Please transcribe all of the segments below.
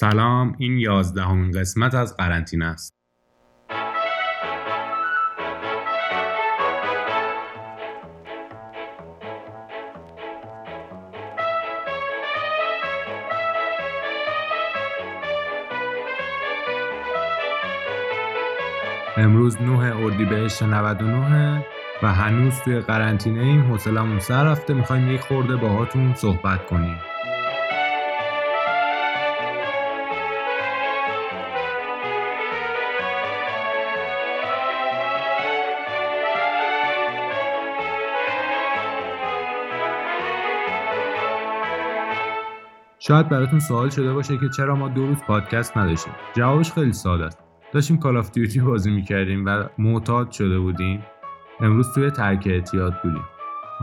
سلام این یازدهمین قسمت از قرنطینه است. امروز 9 اردیبهشت 99 و هنوز توی قرنطینه ایم. حوصلمون سر رفته. می‌خوایم یک خورده باهاتون صحبت کنیم. شاید براتون سوال شده باشه که چرا ما دو روز پادکست نداشتیم. جوابش خیلی ساده است. داشتیم Call of Duty بازی می‌کردیم و معتاد شده بودیم. امروز توی ترک اعتیاد بودیم.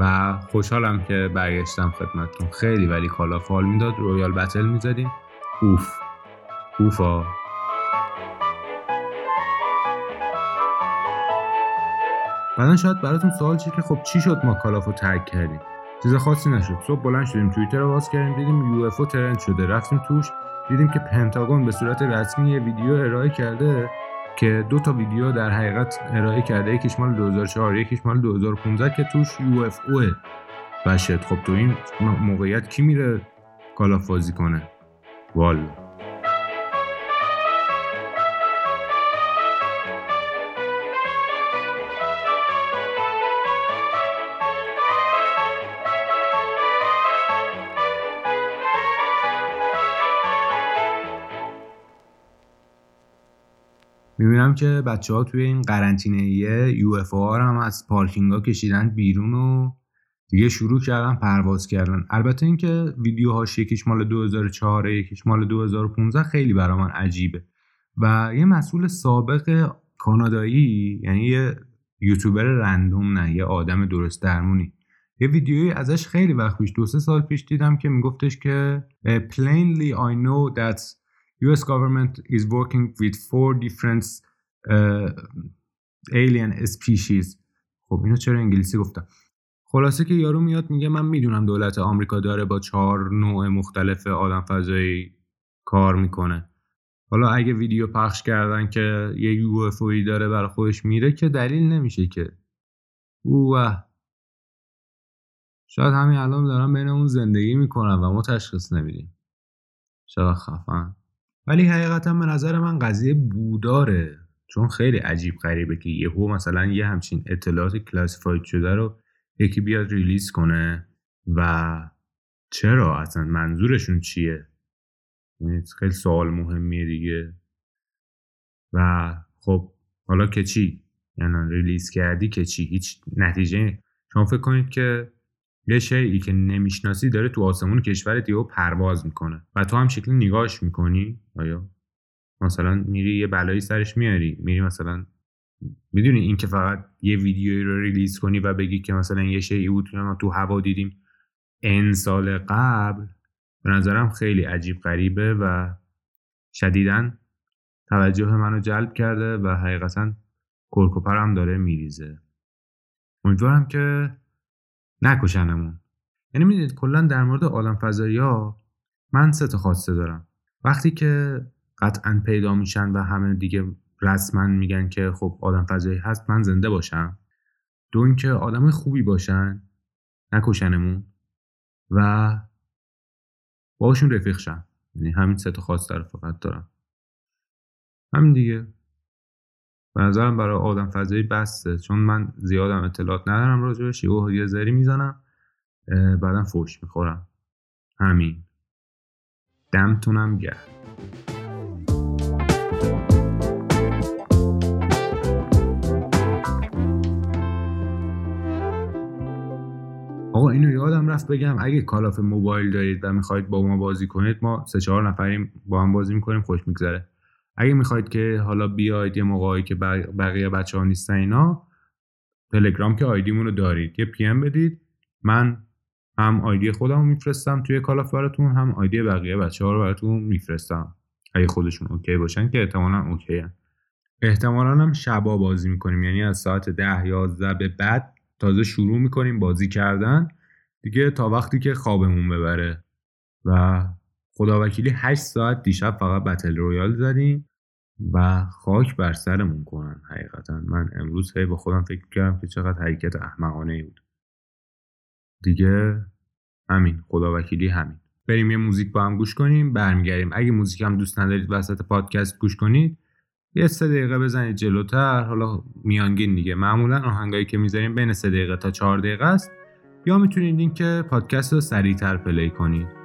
و خوشحالم که برگشتم خدمتتون. خیلی ولی Call of حال می‌داد. royal battle می‌زدیم. اوف. اوفا بعدا شاید براتون سوال چیه که خب چی شد ما Call of و ترک کردیم؟ چیز خاصی نشد. صبح بلند شدیم توییتر رو باز کردیم دیدیم UFO trend شده. رفتیم توش دیدیم که پنتاگون به صورت رسمی یه ویدیو ارائه کرده که دو تا ویدیو در حقیقت ارائه کرده. یکیش مال 2004 یکیش مال 2015 که توش UFO اه و خب تو این موقعیت کی میره Call of بازی کنه؟ والا. می‌بینم که بچه ها توی این قرنطینه یو اف هم از پارکینگ ها کشیدن بیرون و دیگه شروع کردن پرواز کردن. البته اینکه ویدیوهاش یکیش مال 2004 یکیش مال 2015 خیلی برا من عجیبه. و یه مسئول سابق کانادایی یعنی یه یوتیوبر رندوم نه یه آدم درست درمونی. یه ویدیویی ازش خیلی وقت پیش دو سه سال پیش دیدم که میگفتش که plainly I know that US government is working with four different alien species. خب اینو چرا انگلیسی گفتم؟ خلاصه که یارو میاد میگه من می‌دونم دولت آمریکا داره با چهار نوع مختلف آدم فضایی کار می‌کنه. حالا اگه ویدیو پخش کردن که یه یو داره برای خودش میره که دلیل نمیشه که. اوه. شاید همین الان دارم بین اون زندگی می‌کنم و ما تشخیص نمیدیم. شاید خفن. ولی حقیقتا به نظر من قضیه بوداره. چون خیلی عجیب غریبه که یهو مثلا یه همچین اطلاعات classified شده رو یکی بیاد release کنه و چرا اصلا منظورشون چیه؟ یعنی خیلی سوال مهمیه دیگه. و خب حالا که چی؟ یعنی release کردی که چی؟ هیچ نتیجه شما فکر کنید که یه شیعی که نمی‌شناسی داره تو آسمون کشور دیو پرواز می‌کنه و تو هم شکلی نگاهش می‌کنی؟ آیا؟ مثلا میری یه بلایی سرش میاری میری مثلا می‌دونی این که فقط یه ویدیویی رو ریلیز کنی و بگی که مثلا یه شیعی بود ما تو هوا دیدیم ان سال قبل به نظرم خیلی عجیب غریبه و شدیدا توجه منو جلب کرده و حقیقتا کرکوپرم داره میریزه. امیدوارم که نکشنمون. یعنی می‌دونید کلا در مورد عالم فضایی ها من سه تا خواسته دارم. وقتی که قطعا پیدا میشن و همه دیگه رسما میگن که خب آدم فضایی هست من زنده باشم. دو اینکه آدم خوبی باشن نکشنمون و باشون رفیق شن یعنی همین سه تا خواسته رو فقط دارم. همین دیگه. به نظرم برای آدم فضایی بسته. چون من زیادم اطلاعات ندارم راجبش یه یه ذری می‌زنم بعدم فوش می‌خورم. همین. دمتونم گرد آقا اینو یادم رفت بگم اگه کالاف موبایل دارید و می‌خواید با ما بازی کنید ما سه چهار نفریم با هم بازی می‌کنیم خوش میگذره. اگه می‌خواید که حالا بیاید یه موقعی که بقیه بچه ها نیستن اینا تلگرام که ID مون رو دارید. یه PM بدید. من هم ID خودم رو میفرستم توی Call of براتون هم ID بقیه بچه ها رو براتون میفرستم. اگه خودشون OK باشن که احتمالا OK هن. احتمالا هم شبا بازی می‌کنیم یعنی از ساعت ده یازده به بعد تازه شروع می‌کنیم بازی کردن. دیگه تا وقتی که خوابمون ببره. و خداوکیلی 8 ساعت دیشب فقط بتل رویال زدیم و خاک بر سرمون کنن حقیقتا. من امروز هی با خودم فکر کردم که چقدر حرکت احمقانه بود. دیگه همین خداوکیلی همین. بریم یه موزیک با هم گوش کنیم برمیگردیم. اگه موزیک هم دوست ندارید وسط پادکست گوش کنید یه سه دقیقه بزنید جلوتر. حالا میانگین دیگه. معمولا آهنگایی که می‌ذاریم بین سه دقیقه تا چهار دقیقه است. یا می‌تونید این که پادکست رو سریعتر پلی کنید.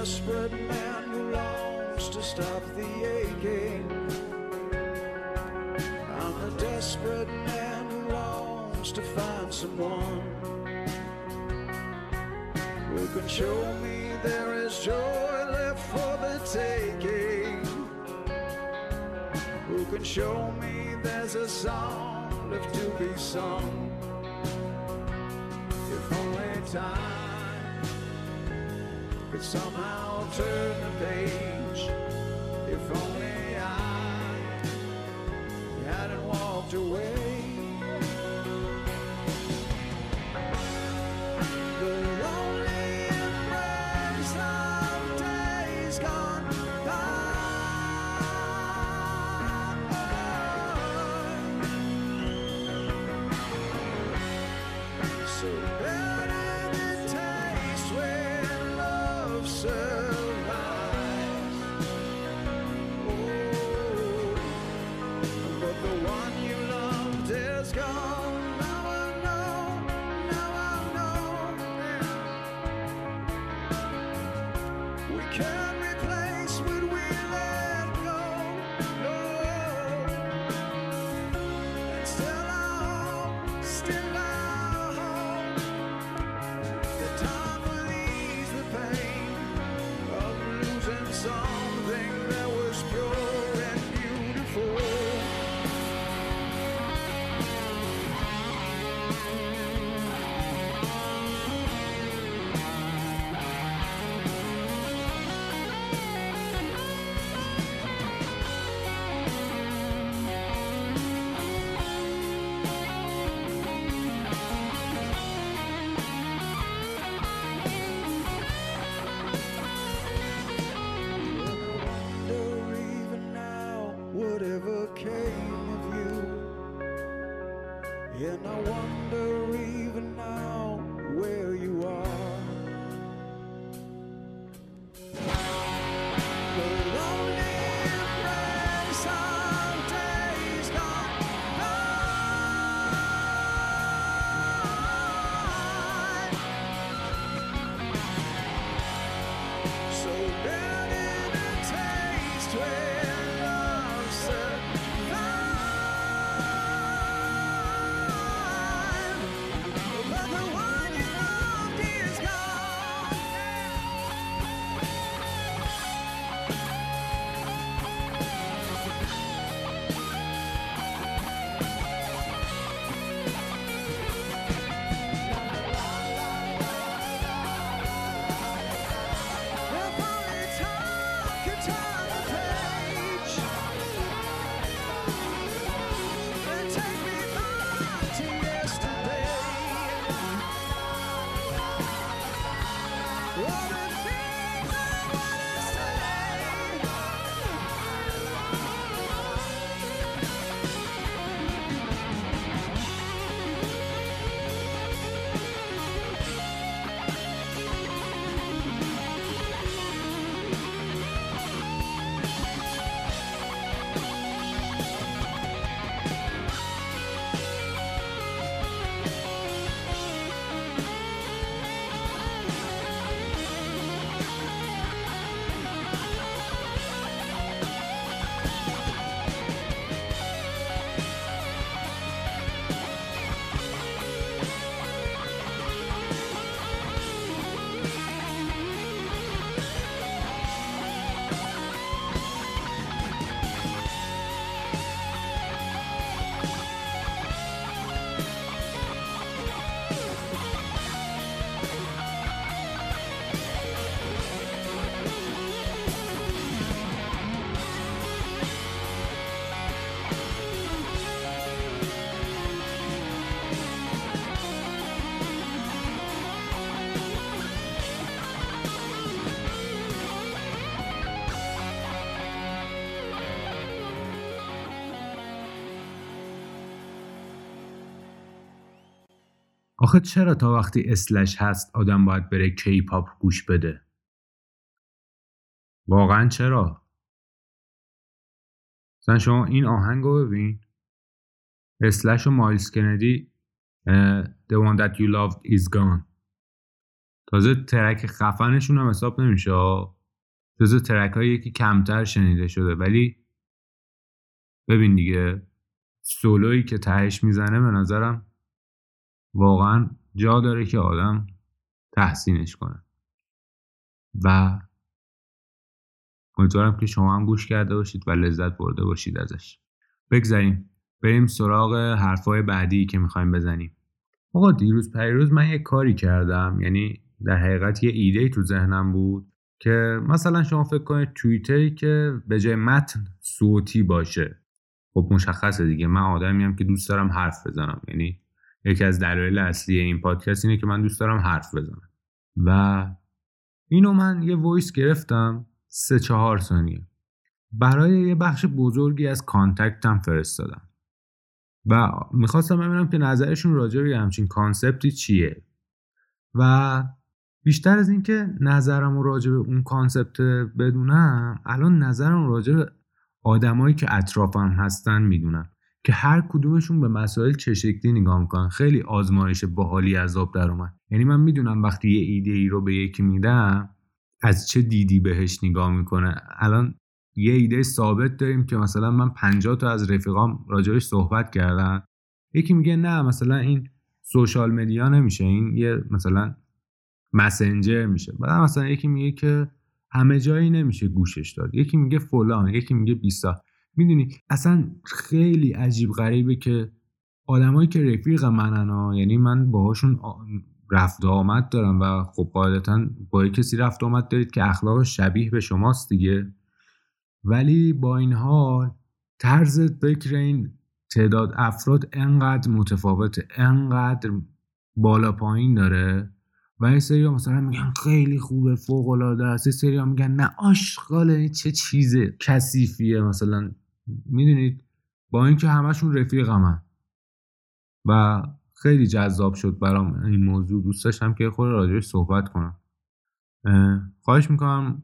Desperate man who longs to stop the aching. I'm a desperate man who longs to find someone who can show me there is joy left for the taking. Who can show me there's a song left to be sung. If only time could somehow turn the page. If only آخه چرا تا وقتی اسلش هست آدم باید بره کی پاپ گوش بده؟ واقعا چرا؟ مثلا شما این آهنگ رو ببین. اسلش و مایلز کندی The one that you loved is gone. تازه ترک خفنشون هم حساب نمیشه تازه ترک هایی که کمتر شنیده شده. ولی ببین دیگه سولویی که تهش می‌زنه به نظرم واقعا جا داره که آدم تحسینش کنه. و امیدوارم که شما هم گوش کرده باشید و لذت برده باشید ازش. بگذاریم بریم سراغ حرفای بعدی که می‌خوایم بزنیم. آقا دیروز پریروز من یه کاری کردم یعنی در حقیقت یه ایده تو ذهنم بود که مثلا شما فکر کنید توییتری که به جای متن صوتی باشه. خب مشخصه دیگه من آدمی هم که دوست دارم حرف بزنم. یعنی یکی از دلایل اصلی این پادکست اینه که من دوست دارم حرف بزنم. و اینو من یه voice گرفتم سه چهار ثانیه. برای یه بخش بزرگی از contact م فرستادم. و می‌خواستم ببینم که نظرشون راجع به همچین concept ی چیه. و بیشتر از اینکه نظرم رو راجع به اون concept بدونم الان نظرم راجع به آدمایی که اطرافم هستن می‌دونم. که هر کدومشون به مسائل چه شکلی نگاه می‌کنن. خیلی آزمایش باحالی آب در اومد. یعنی من می‌دونم وقتی یه ایده ای رو به یکی میدم از چه دیدی بهش نگاه می‌کنه؟ الان یه ایده ثابت داریم که مثلا من 50 تا از رفیقام راجعش صحبت کردن. یکی میگه نه مثلا این سوشال مدیا نمیشه این یه مثلا مسنجر میشه. بعد مثلا یکی میگه که همه جایی نمیشه گوشش داد. یکی میگه فلان یکی میگه بیسا می‌دونی اصلا خیلی عجیب غریبه که آدمایی که رفیق منن ها یعنی من باهاشون رفت آمد دارم و خب قاعدتا با کسی رفت آمد دارید که اخلاق شبیه به شماست دیگه. ولی با این حال طرز فکر این تعداد افراد انقدر متفاوته انقدر بالا پایین داره و یه سری مثلا میگن خیلی خوبه فوق العاده است. یه سری میگن نه آشغاله چه چیزه کثیفیه مثلا. می‌دونید؟ با اینکه همشون رفیقمن. و خیلی جذاب شد برام این موضوع. دوست داشتم که خود راجعش صحبت کنم. اه، خواهش می‌کنم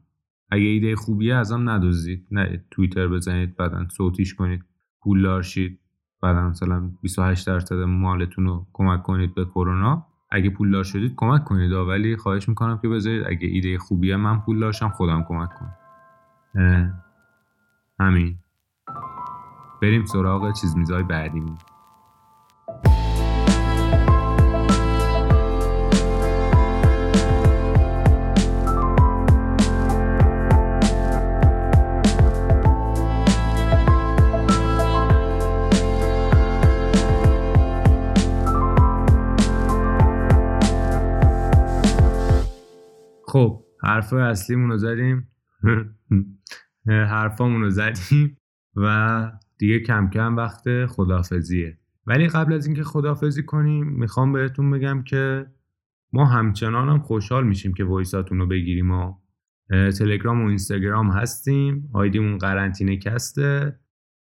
اگه ایده خوبیه ازم ندوزید نه توییتر بزنید بعدا صوتیش کنید پولدار شید بعدا مثلا 28 درصد مالتون رو کمک کنید به کرونا. اگه پولدار شدید کمک کنید. ولی خواهش می‌کنم که بذارید اگه ایده خوبیه من پولدار شم خودم کمک کنم. همین. بریم سراغ چیز میزای بعدیمون خب حرف اصلیمون رو زدیم. حرفامون رو زدیم و دیگه کم کم وقت خدافزیه ولی قبل از اینکه خدافزی کنیم می‌خوام بهتون بگم که ما همچنان هم خوشحال میشیم که وایساتون رو بگیریم و تلگرام و اینستاگرام هستیم. آیدیمون قرنطینه کسته.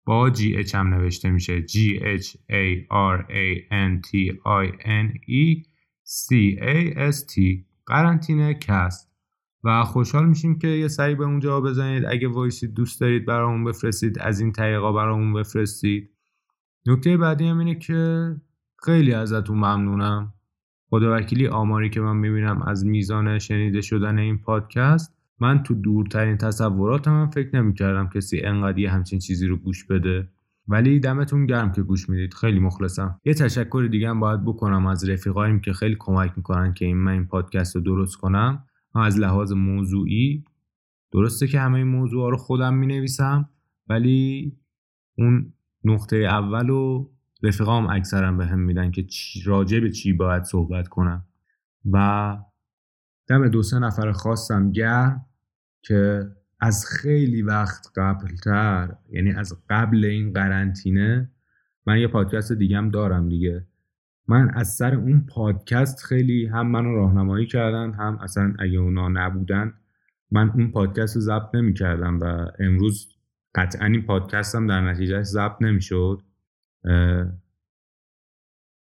با جی اچ هم نوشته میشه. G H A R A N T I N E C A S T. قرنطینه cast. و خوشحال میشیم که یه سری به اونجا بزنید. اگه voice ی دوست دارید برامون بفرستید از این طریقا برامون بفرستید. نکته بعدی هم اینه که خیلی ازتون ممنونم. خدا وکیلی آماری که من می‌بینم از میزان شنیده شدن این پادکست. من تو دورترین تصوراتم هم فکر نمی‌کردم کسی انقدر یه همچین چیزی رو گوش بده. ولی دمتون گرم که گوش می‌دید. خیلی مخلصم. یه تشکر دیگه هم باید بکنم از رفیقایم که خیلی کمک می‌کنن که این من این پادکست رو درست کنم. از لحاظ موضوعی. درسته که همه این موضوع رو خودم می نویسم ولی اون نقطه اول و رفیقام اکثرا به هم میدن که راجع به چی باید صحبت کنم. و دم دو سه نفر خواستم گرم که از خیلی وقت قبلتر یعنی از قبل این قرنطینه من یه پادکست دیگم دارم دیگه. من از سر اون پادکست خیلی هم منو راهنمایی کردن هم اصلا اگه اونا نبودن من اون پادکست رو ضبط نمی کردم و امروز قطعا این پادکست هم در نتیجه ضبط نمی شد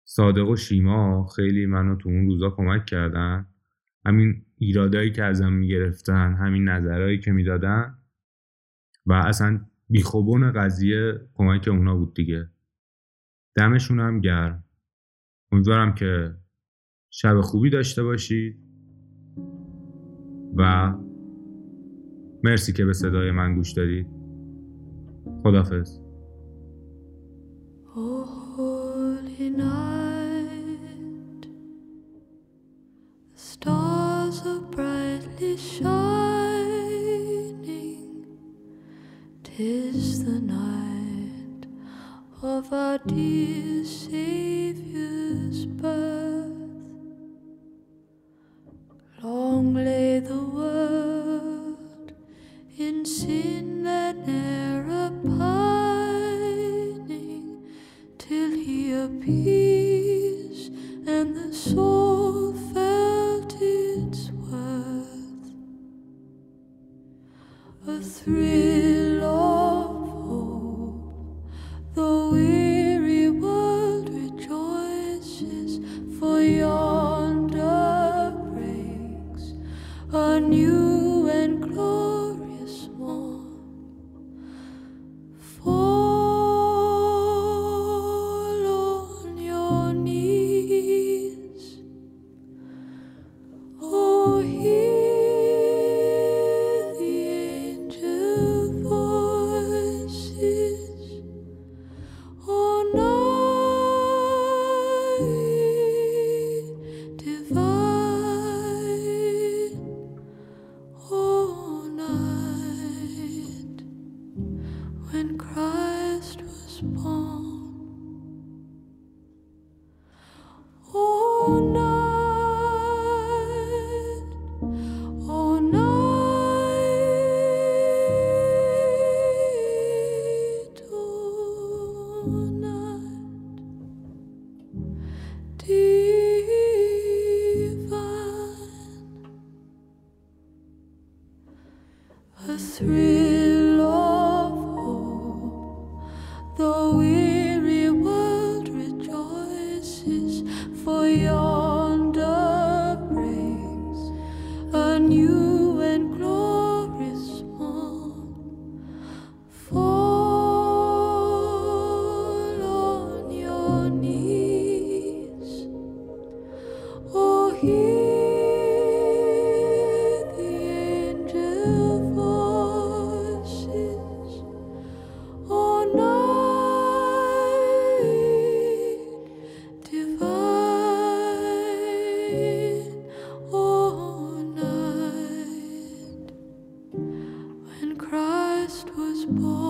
صادق و شیما خیلی منو تو اون روزا کمک کردن. همین ایرادایی که ازم می‌گرفتن همین نظرهایی که می‌دادن و اصلا بیخوبون قضیه کمک اونا بود دیگه. دمشون هم گرم. امیدوارم که شب خوبی داشته باشید و مرسی که به صدای من گوش دادید خدافز oh, Shining, tis the night. of our dear Savior's birth. new when Christ was born. was born.